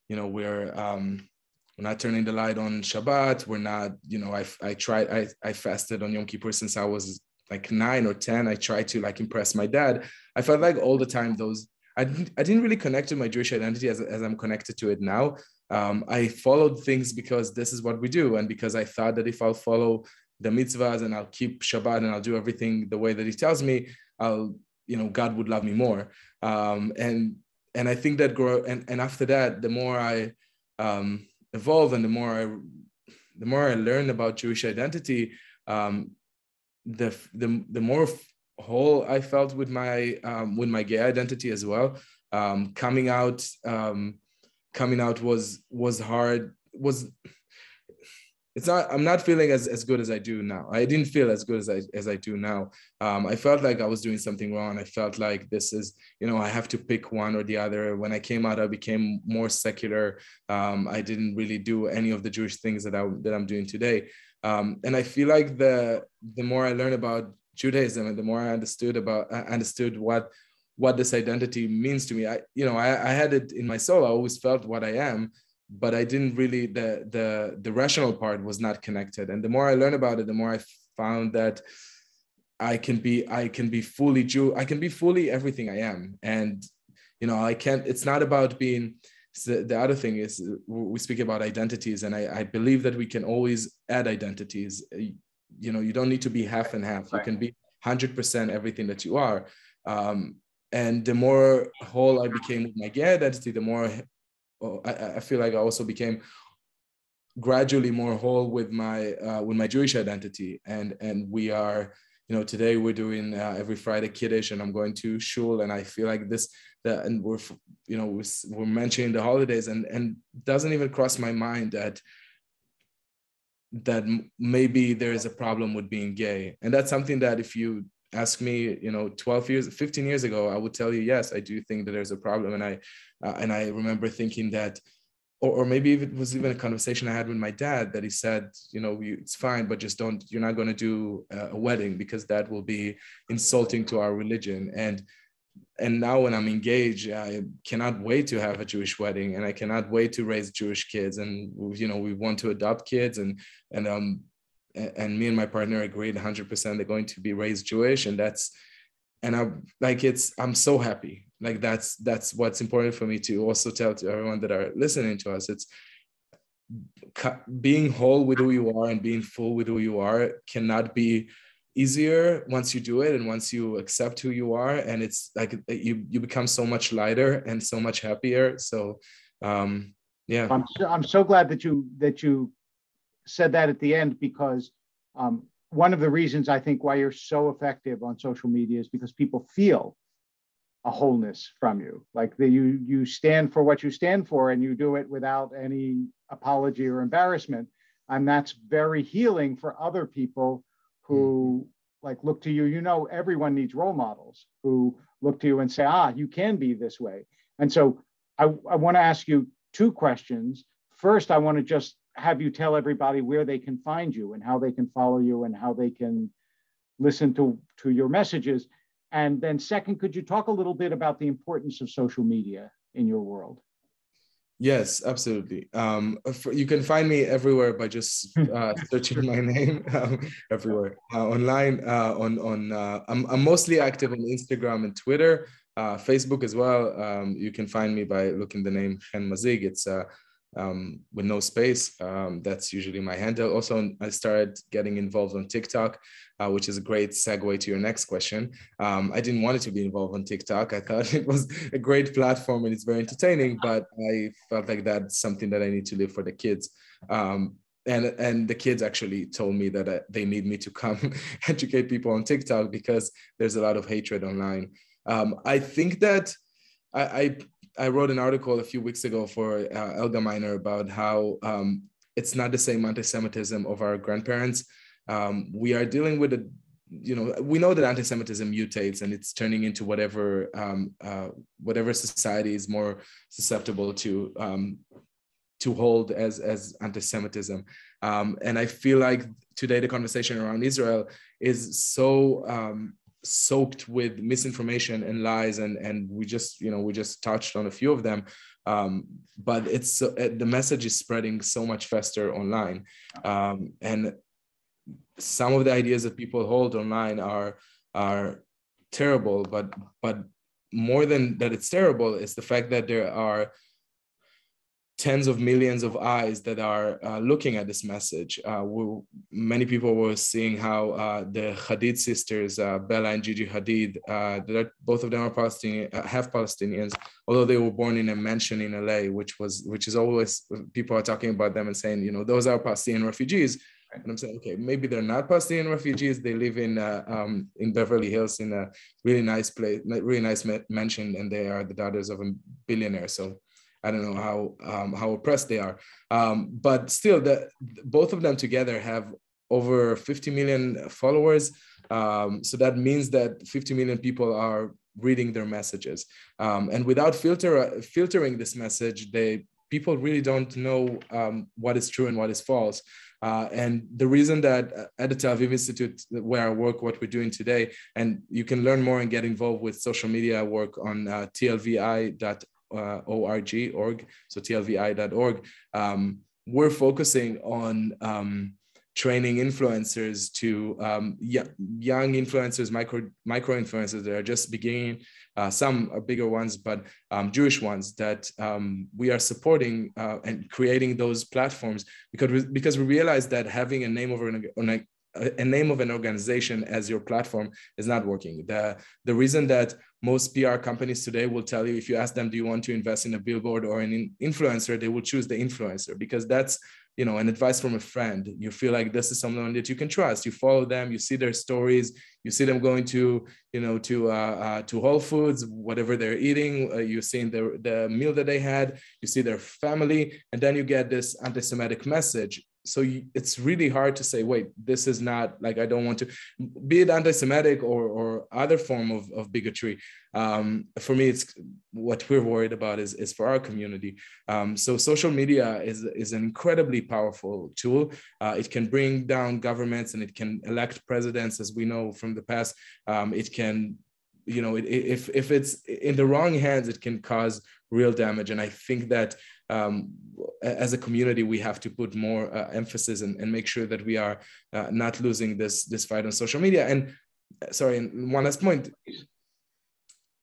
D: you know we're um, we're not turning the light on Shabbat. We're not, you know, I, I tried, I, I fasted on Yom Kippur since I was like nine or 10, I tried to like impress my dad. I felt like all the time those, I didn't, I didn't really connect to my Jewish identity as, as I'm connected to it now. Um, I followed things because this is what we do. And because I thought that if I'll follow the mitzvahs and I'll keep Shabbat and I'll do everything the way that he tells me, I'll, you know, God would love me more. Um, and, and I think that grow, and, and after that, the more I um, evolve and the more I, the more I learn about Jewish identity, um, the the the more whole I felt with my um, with my gay identity as well. Um, coming out um, coming out was was hard. Was it's not i'm not feeling as, as good as i do now. I didn't feel as good as i as i do now. Um, i felt like i was doing something wrong. I felt like this is you know i have to pick one or the other. When i came out i became more secular. Um, i didn't really do any of the jewish things that i that i'm doing today. Um, and I feel like the the more I learn about Judaism and the more I understood about I understood what what this identity means to me. I you know I, I had it in my soul. I always felt what I am, but I didn't really the the the rational part was not connected. And the more I learn about it, the more I found that I can be I can be fully Jew. I can be fully everything I am. And you know I can't. It's not about being so the other thing is we speak about identities and I, I, believe that we can always add identities you know you don't need to be half and half you can be 100% everything that you are um, and the more whole i became with my gay identity the more I, I, feel like i also became gradually more whole with my uh, with my jewish identity. And and we are you know today we're doing uh, every friday kiddush and i'm going to shul. And i feel like this that and we're you know we're, we're mentioning the holidays. And and doesn't even cross my mind that that maybe there is a problem with being gay. And that's something that if you ask me you know 12 years 15 years ago i would tell you yes i do think that there's a problem and i uh, and i remember thinking that or, or maybe it was even a conversation i had with my dad that he said you know you, it's fine but just don't you're not going to do a wedding because that will be insulting to our religion and and now when I'm engaged, I cannot wait to have a Jewish wedding, and I cannot wait to raise Jewish kids. And you know, we want to adopt kids, and and um, and me and my partner agreed 100% they're going to be raised Jewish, and that's, and i'm like it's. I'm so happy. Like that's that's what's important for me to also tell to everyone that are listening to us. It's being whole with who you are and being full with who you are cannot be easier once you do it and once you accept who you are and it's like you you become so much lighter and so much happier so um yeah
C: i'm so, i'm so glad that you that you said that at the end because um one of the reasons i think why you're so effective on social media is because people feel a wholeness from you. Like that you you stand for what you stand for and you do it without any apology or embarrassment. And that's very healing for other people who mm-hmm. like look to you. You know everyone needs role models who look to you and say ah you can be this way. And so i, I want to ask you two questions. First i want to just have you tell everybody where they can find you and how they can follow you and how they can listen to to your messages and then second could you talk a little bit about the importance of social media in your world
D: Yes, absolutely. Um, for, you can find me everywhere by just uh, searching my name um, everywhere uh, online. Uh, on on uh, I'm, I'm mostly active on Instagram and Twitter, uh, Facebook as well. Um, you can find me by looking the name Hen Mazzig. It's uh, um, with no space. Um, that's usually my handle. Also, I started getting involved on TikTok, uh, which is a great segue to your next question. Um, I didn't want it to be involved on TikTok. I thought it was a great platform and it's very entertaining, but I felt like that's something that I need to live for the kids. Um, and, and the kids actually told me that uh, they need me to come educate people on TikTok because there's a lot of hatred online. Um, I think that I, I I wrote an article a few weeks ago for uh, Algemeiner about how um, it's not the same anti-Semitism of our grandparents. Um, we are dealing with a, you know, we know that anti-Semitism mutates and it's turning into whatever um, uh, whatever society is more susceptible to um, to hold as as anti-Semitism. Um, and I feel like today the conversation around Israel is so um, soaked with misinformation and lies and and we just you know we just touched on a few of them. Um, but it's uh, the message is spreading so much faster online. Um, and some of the ideas that people hold online are are terrible but but more than that it's terrible is the fact that there are tens of millions of eyes that are uh, looking at this message. Uh, we, many people were seeing how uh, the Hadid sisters, uh, Bella and Gigi Hadid, uh, that both of them are Palestinian, uh, half Palestinians, although they were born in a mansion in LA, which was which is always people are talking about them and saying, you know, those are Palestinian refugees. And I'm saying, okay, maybe they're not Palestinian refugees. They live in um, in Beverly Hills in a really nice place, really nice mansion, and they are the daughters of a billionaire. So I don't know how um, how oppressed they are, um, but still, the both of them together have over 50 million followers. Um, so that means that 50 million people are reading their messages, um, and without filter filtering this message, they people really don't know um, what is true and what is false. Uh, and the reason that uh, at the Tel Aviv Institute, where I work, what we're doing today, and you can learn more and get involved with social media work on uh, tlvi.org uh, org, org, so tlvi.org, um, we're focusing on um, training influencers to um, young influencers, micro micro influencers that are just beginning. Uh, some are bigger ones, but um, Jewish ones that um, we are supporting uh, and creating those platforms because we, because we realize that having a name over an, a name of an organization as your platform is not working. The, the reason that most PR companies today will tell you if you ask them, do you want to invest in a billboard or an influencer, they will choose the influencer because that's you know an advice from a friend. You feel like this is someone that you can trust. You follow them, you see their stories, you see them going to you know to uh, uh, to Whole Foods, whatever they're eating. Uh, you see the the meal that they had. You see their family, and then you get this anti-Semitic message so you, it's really hard to say wait this is not like i don't want to be it anti-semitic or, or other form of, of bigotry um, for me it's what we're worried about is, is for our community. Um, so social media is, is an incredibly powerful tool. Uh, it can bring down governments and it can elect presidents as we know from the past. Um, it can you know it, if if it's in the wrong hands it can cause real damage. And i think that um, as a community, we have to put more uh, emphasis and, and, make sure that we are uh, not losing this this fight on social media. And sorry, and one last point,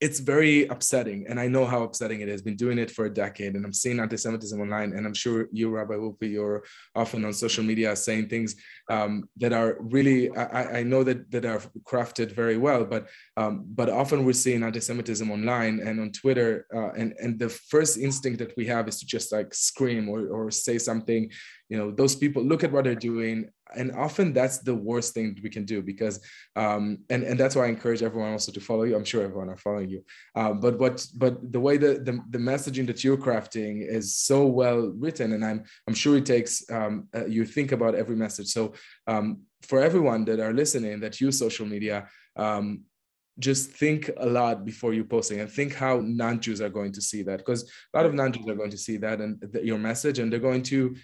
D: it's very upsetting and i know how upsetting it is. Been doing it for a decade and i'm seeing anti-semitism online and i'm sure you rabbi Wolpe, you're often on social media saying things um, that are really I, I, know that that are crafted very well but um, but often we're seeing anti-semitism online and on twitter uh, and and the first instinct that we have is to just like scream or, or say something. You know those people look at what they're doing and often that's the worst thing we can do because um, and and that's why I encourage everyone also to follow you. I'm sure everyone are following you, um, but what but the way that the, the messaging that you're crafting is so well written, and I'm I'm sure it takes um, uh, you think about every message. So um, for everyone that are listening that use social media. Um, just think a lot before you posting and think how non-Jews are going to see that because a lot of non-Jews are going to see that and your message and they're going to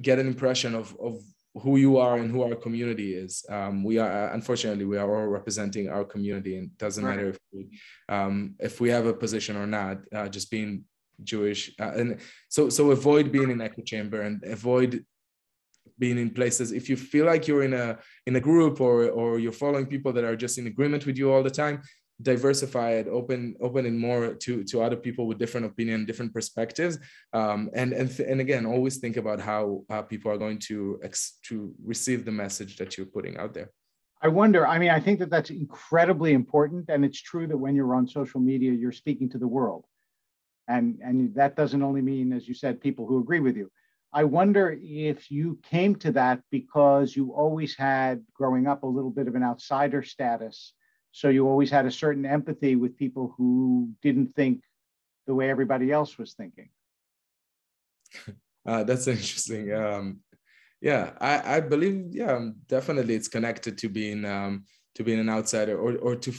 D: get an impression of, of who you are and who our community is. Um, we are unfortunately we are all representing our community, and it doesn't right. matter if we um, if we have a position or not. Uh, just being Jewish, uh, and so so avoid being in echo chamber and avoid being in places if you feel like you're in a in a group or or you're following people that are just in agreement with you all the time diversify it open open it more to to other people with different opinion different perspectives um, and and and again always think about how uh, people are going to ex- to receive the message that you're putting out there
C: I wonder, I mean, I think that that's incredibly important. And it's true that when you're on social media, you're speaking to the world. And, and that doesn't only mean, as you said, people who agree with you. I wonder if you came to that because you always had, growing up, a little bit of an outsider status. So you always had a certain empathy with people who didn't think the way everybody else was thinking.
D: Uh, that's interesting. Um, yeah, I, I believe, yeah, definitely it's connected to being um, to being an outsider or or to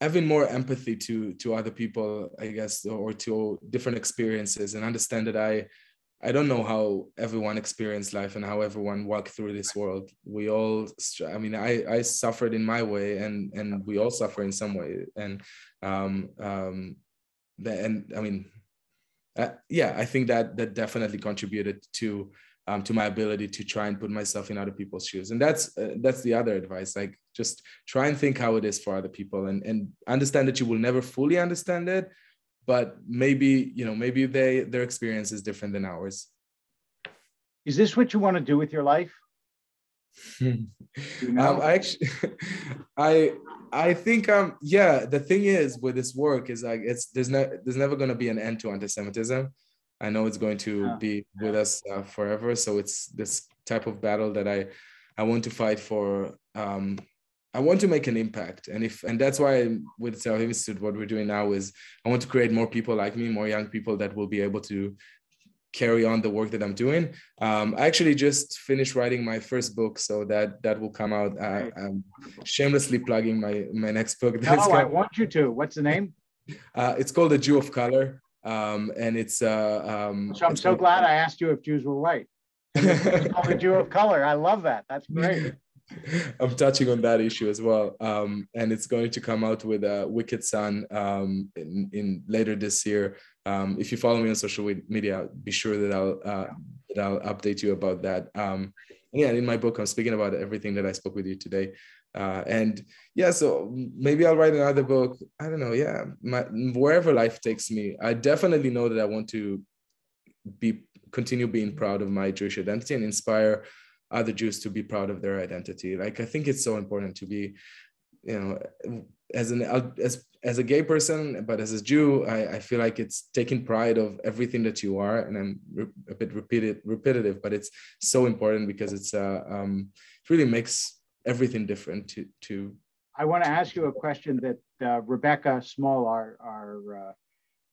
D: having more empathy to to other people, I guess, or to different experiences and understand that I I don't know how everyone experienced life and how everyone walked through this world. We all, I mean, I, I suffered in my way and, and we all suffer in some way. And, um, um, the, and I mean, uh, yeah, I think that that definitely contributed to, um, to my ability to try and put myself in other people's shoes. And that's, uh, that's the other advice. Like just try and think how it is for other people and, and understand that you will never fully understand it, but maybe you know maybe they their experience is different than ours
C: is this what you want to do with your life
D: you know? um, i actually i i think um yeah the thing is with this work is like it's there's no there's never going to be an end to anti-semitism i know it's going to yeah. be with us uh, forever so it's this type of battle that i i want to fight for um I want to make an impact. And if and that's why with Aviv Institute, what we're doing now is I want to create more people like me, more young people that will be able to carry on the work that I'm doing. Um, I actually just finished writing my first book, so that that will come out. Uh, I'm shamelessly plugging my my next book.
C: No, I want you to. What's the name?
D: Uh, it's called The Jew of Color, um, and it's. Uh, um,
C: so I'm so glad I asked you if Jews were white. It's called The Jew of Color. I love that. That's great.
D: I'm touching on that issue as well. Um, and it's going to come out with a Wicked Son um, in, in, later this year. Um, if you follow me on social media, be sure that I'll uh, that I'll update you about that. Um, yeah, in my book, I'm speaking about everything that I spoke with you today. Uh, and yeah, so maybe I'll write another book. I don't know. Yeah, my, wherever life takes me, I definitely know that I want to be continue being proud of my Jewish identity and inspire other Jews to be proud of their identity. Like I think it's so important to be, you know, as an as as a gay person, but as a Jew, I, I feel like it's taking pride of everything that you are, and I'm re- a bit repeated repetitive, but it's so important because it's uh, um, it really makes everything different to to.
C: I want to ask you a question that uh, Rebecca Small, our our uh,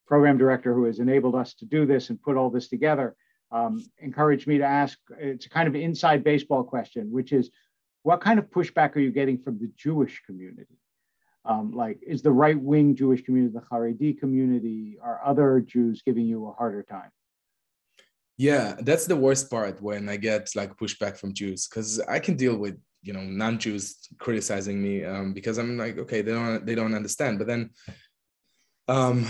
C: program director, who has enabled us to do this and put all this together um, encouraged me to ask. It's a kind of inside baseball question, which is, what kind of pushback are you getting from the Jewish community? Um, like, is the right wing Jewish community, the Haredi community, are other Jews giving you a harder time?
D: Yeah, that's the worst part when I get like pushback from Jews because I can deal with you know non-Jews criticizing me um, because I'm like okay they don't they don't understand, but then um,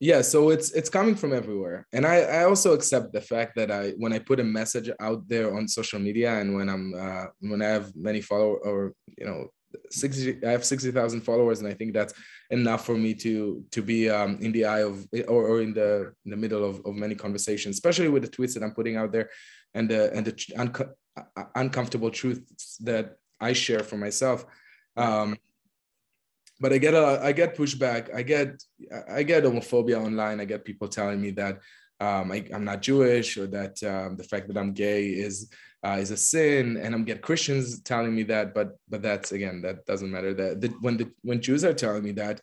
D: yeah so it's it's coming from everywhere. And i i also accept the fact that i when i put a message out there on social media and when i'm uh, when i have many followers or you know 60 i have 60,000 followers and i think that's enough for me to to be um, in the eye of or, or in the in the middle of, of many conversations especially with the tweets that i'm putting out there and the and the un- uncomfortable truths that i share for myself. Um, but I get a I get pushback. I get I get homophobia online. I get people telling me that um, I, am not Jewish or that um, the fact that I'm gay is uh, is a sin, and I'm get Christians telling me that. But but that's again that doesn't matter. That, that when the when Jews are telling me that.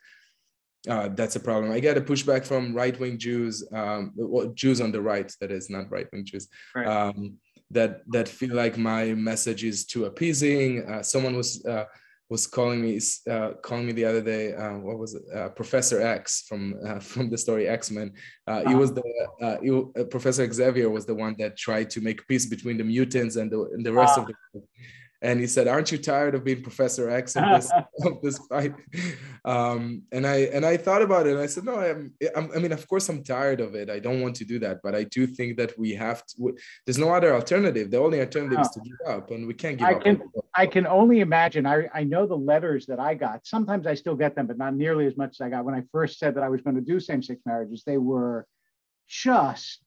D: Uh, that's a problem. I get a pushback from right-wing Jews, um, well, Jews on the right, that is not right-wing Jews, right. Um, that that feel like my message is too appeasing. Uh, someone was uh, was calling me uh, calling me the other day. Uh, what was it? Uh, Professor X from uh, from the story X Men. Uh, he was the uh, he, Professor Xavier was the one that tried to make peace between the mutants and the and the rest of the. And he said, "Aren't you tired of being Professor X of this of this fight?" Um, and I and I thought about it, and I said, "No, I'm, I'm, I mean, of course, I'm tired of it. I don't want to do that, but I do think that we have to. There's no other alternative. The only alternative is to give up, and we can't give
C: I
D: up.
C: Can, I can only imagine. I I know the letters that I got. Sometimes I still get them, but not nearly as much as I got when I first said that I was going to do same-sex marriages. They were just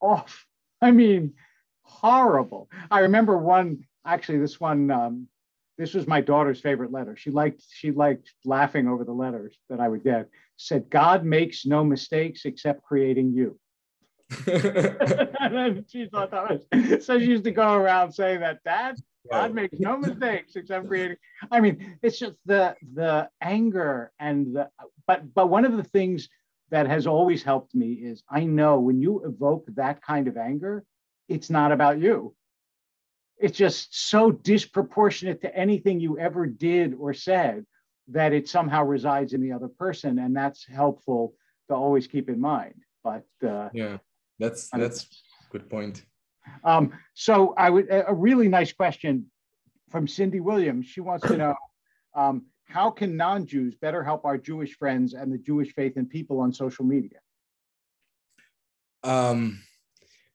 C: off. I mean, horrible. I remember one actually this one um, this was my daughter's favorite letter. She liked she liked laughing over the letters that i would get. Said god makes no mistakes except creating you. She thought that was so she used to go around saying that dad god makes no mistakes except creating. I mean it's just the the anger and the but but one of the things that has always helped me is i know when you evoke that kind of anger it's not about you it's just so disproportionate to anything you ever did or said that it somehow resides in the other person and that's helpful to always keep in mind but uh,
D: yeah that's that's good point.
C: Um, so i would a really nice question from cindy williams. She wants to know um, how can non-jews better help our jewish friends and the jewish faith and people on social media?
D: Um,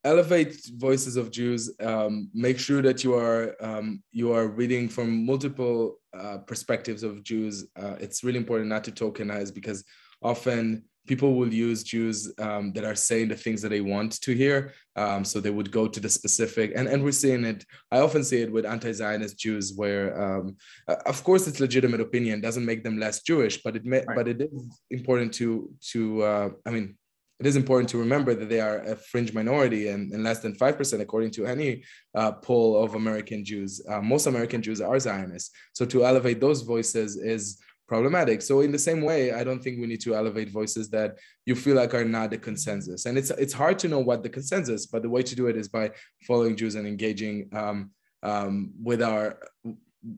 D: elevate voices of Jews. Um, make sure that you are um, you are reading from multiple uh, perspectives of Jews. Uh, it's really important not to tokenize because often people will use Jews um, that are saying the things that they want to hear. Um, so they would go to the specific, and, and we're seeing it. I often see it with anti-Zionist Jews, where um, uh, of course it's legitimate opinion, doesn't make them less Jewish, but it may, right. but it is important to to uh, I mean it is important to remember that they are a fringe minority and, and less than 5% according to any uh, poll of American Jews. Uh, most American Jews are Zionists. So to elevate those voices is problematic. So in the same way, I don't think we need to elevate voices that you feel like are not the consensus. And it's it's hard to know what the consensus, but the way to do it is by following Jews and engaging um, um, with our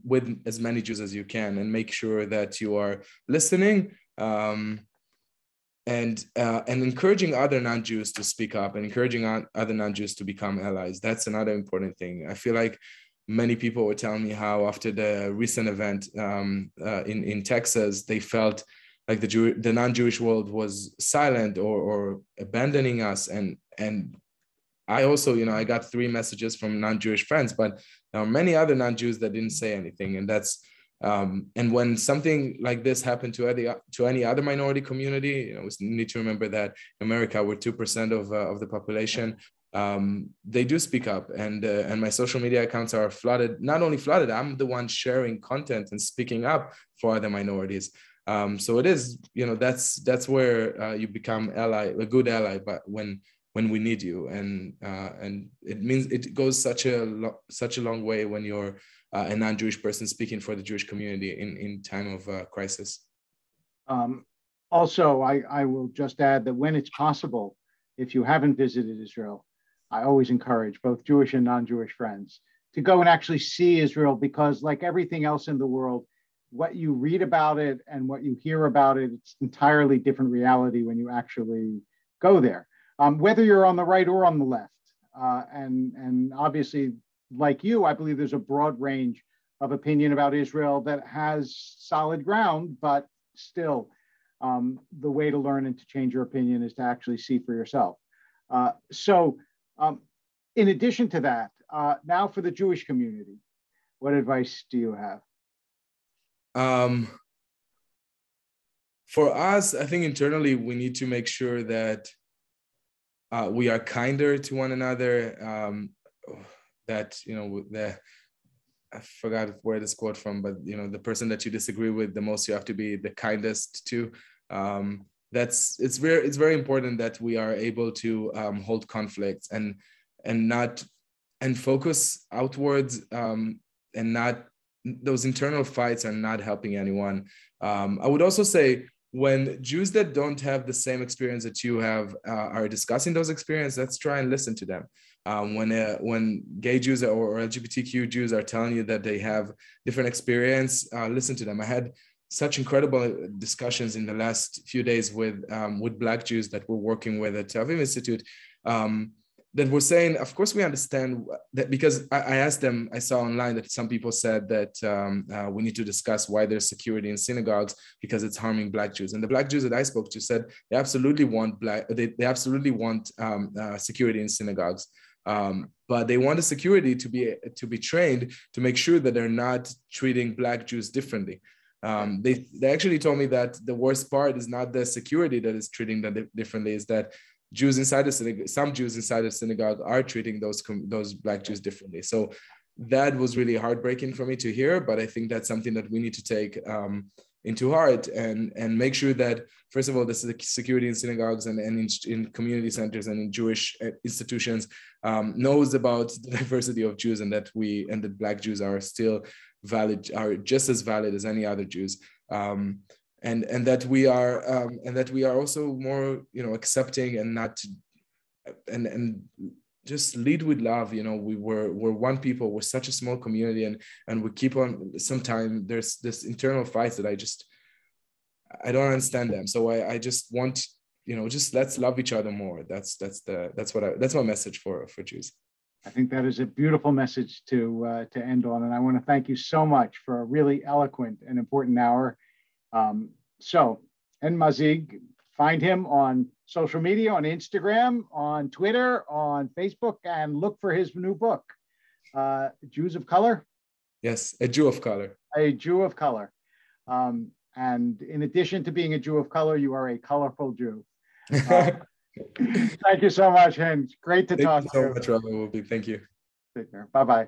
D: with as many Jews as you can and make sure that you are listening. Um, and uh, and encouraging other non-Jews to speak up and encouraging other non-Jews to become allies. That's another important thing. I feel like many people were telling me how after the recent event um, uh, in in Texas, they felt like the Jew, the non-Jewish world was silent or or abandoning us. And and I also, you know, I got three messages from non-Jewish friends, but there are many other non-Jews that didn't say anything, and that's um, and when something like this happened to any to any other minority community, you know, we need to remember that in America, we're two percent of uh, of the population. Um, they do speak up, and uh, and my social media accounts are flooded. Not only flooded, I'm the one sharing content and speaking up for other minorities. Um, so it is, you know, that's that's where uh, you become ally, a good ally, but when when we need you, and uh, and it means it goes such a lo- such a long way when you're uh, a non-Jewish person speaking for the Jewish community in, in time of uh, crisis.
C: Um, also, I, I will just add that when it's possible, if you haven't visited Israel, I always encourage both Jewish and non-Jewish friends to go and actually see Israel because like everything else in the world, what you read about it and what you hear about it, it's entirely different reality when you actually go there, um, whether you're on the right or on the left. Uh, and, and obviously like you, I believe there's a broad range of opinion about Israel that has solid ground, but still, um, the way to learn and to change your opinion is to actually see for yourself. Uh, so, um, in addition to that, uh, now for the Jewish community, what advice do you have?
D: Um, for us, I think internally we need to make sure that uh, we are kinder to one another. Um, that you know the I forgot where this quote from, but you know the person that you disagree with the most, you have to be the kindest to. Um, that's it's very it's very important that we are able to um, hold conflicts and and not and focus outwards um, and not those internal fights are not helping anyone. Um, I would also say when Jews that don't have the same experience that you have uh, are discussing those experiences, let's try and listen to them um, when uh, when gay Jews or, or, LGBTQ Jews are telling you that they have different experience, uh, listen to them. I had such incredible discussions in the last few days with um, with Black Jews that we're working with at Tel Aviv Institute, um, that were saying, of course, we understand that because I, I asked them, I saw online that some people said that um, uh, we need to discuss why there's security in synagogues because it's harming Black Jews. And the Black Jews that I spoke to said they absolutely want Black, they, they absolutely want um, uh, security in synagogues. Um, but they want the security to be to be trained to make sure that they're not treating Black Jews differently. Um, they, they actually told me that the worst part is not the security that is treating them differently, is that Jews inside the synagogue, some Jews inside the synagogue are treating those those black Jews differently. So that was really heartbreaking for me to hear. But I think that's something that we need to take um, into heart and and make sure that first of all, the security in synagogues and, and in, in community centers and in Jewish uh, institutions um, knows about the diversity of Jews and that we and that black Jews are still valid, are just as valid as any other Jews. Um, and and that we are um, and that we are also more you know accepting and not and and just lead with love you know we were we're one people we're such a small community and and we keep on sometimes there's this internal fights that i just i don't understand them. So i i just want you know just let's love each other more. That's that's the that's what i that's my message for for jews.
C: I think that is a beautiful message to uh, to end on and i want to thank you so much for a really eloquent and important hour um, so, Hen Mazzig, find him on social media, on Instagram, on Twitter, on Facebook, and look for his new book, uh, Jews of Color.
D: Yes, a Jew of color.
C: A Jew of color. Um, and in addition to being a Jew of color, you are a colorful Jew. Uh, thank you so much, Hen. Great to
D: thank
C: talk to
D: you Thank you so much, Rabbi. Thank you.
C: Take care. Bye bye.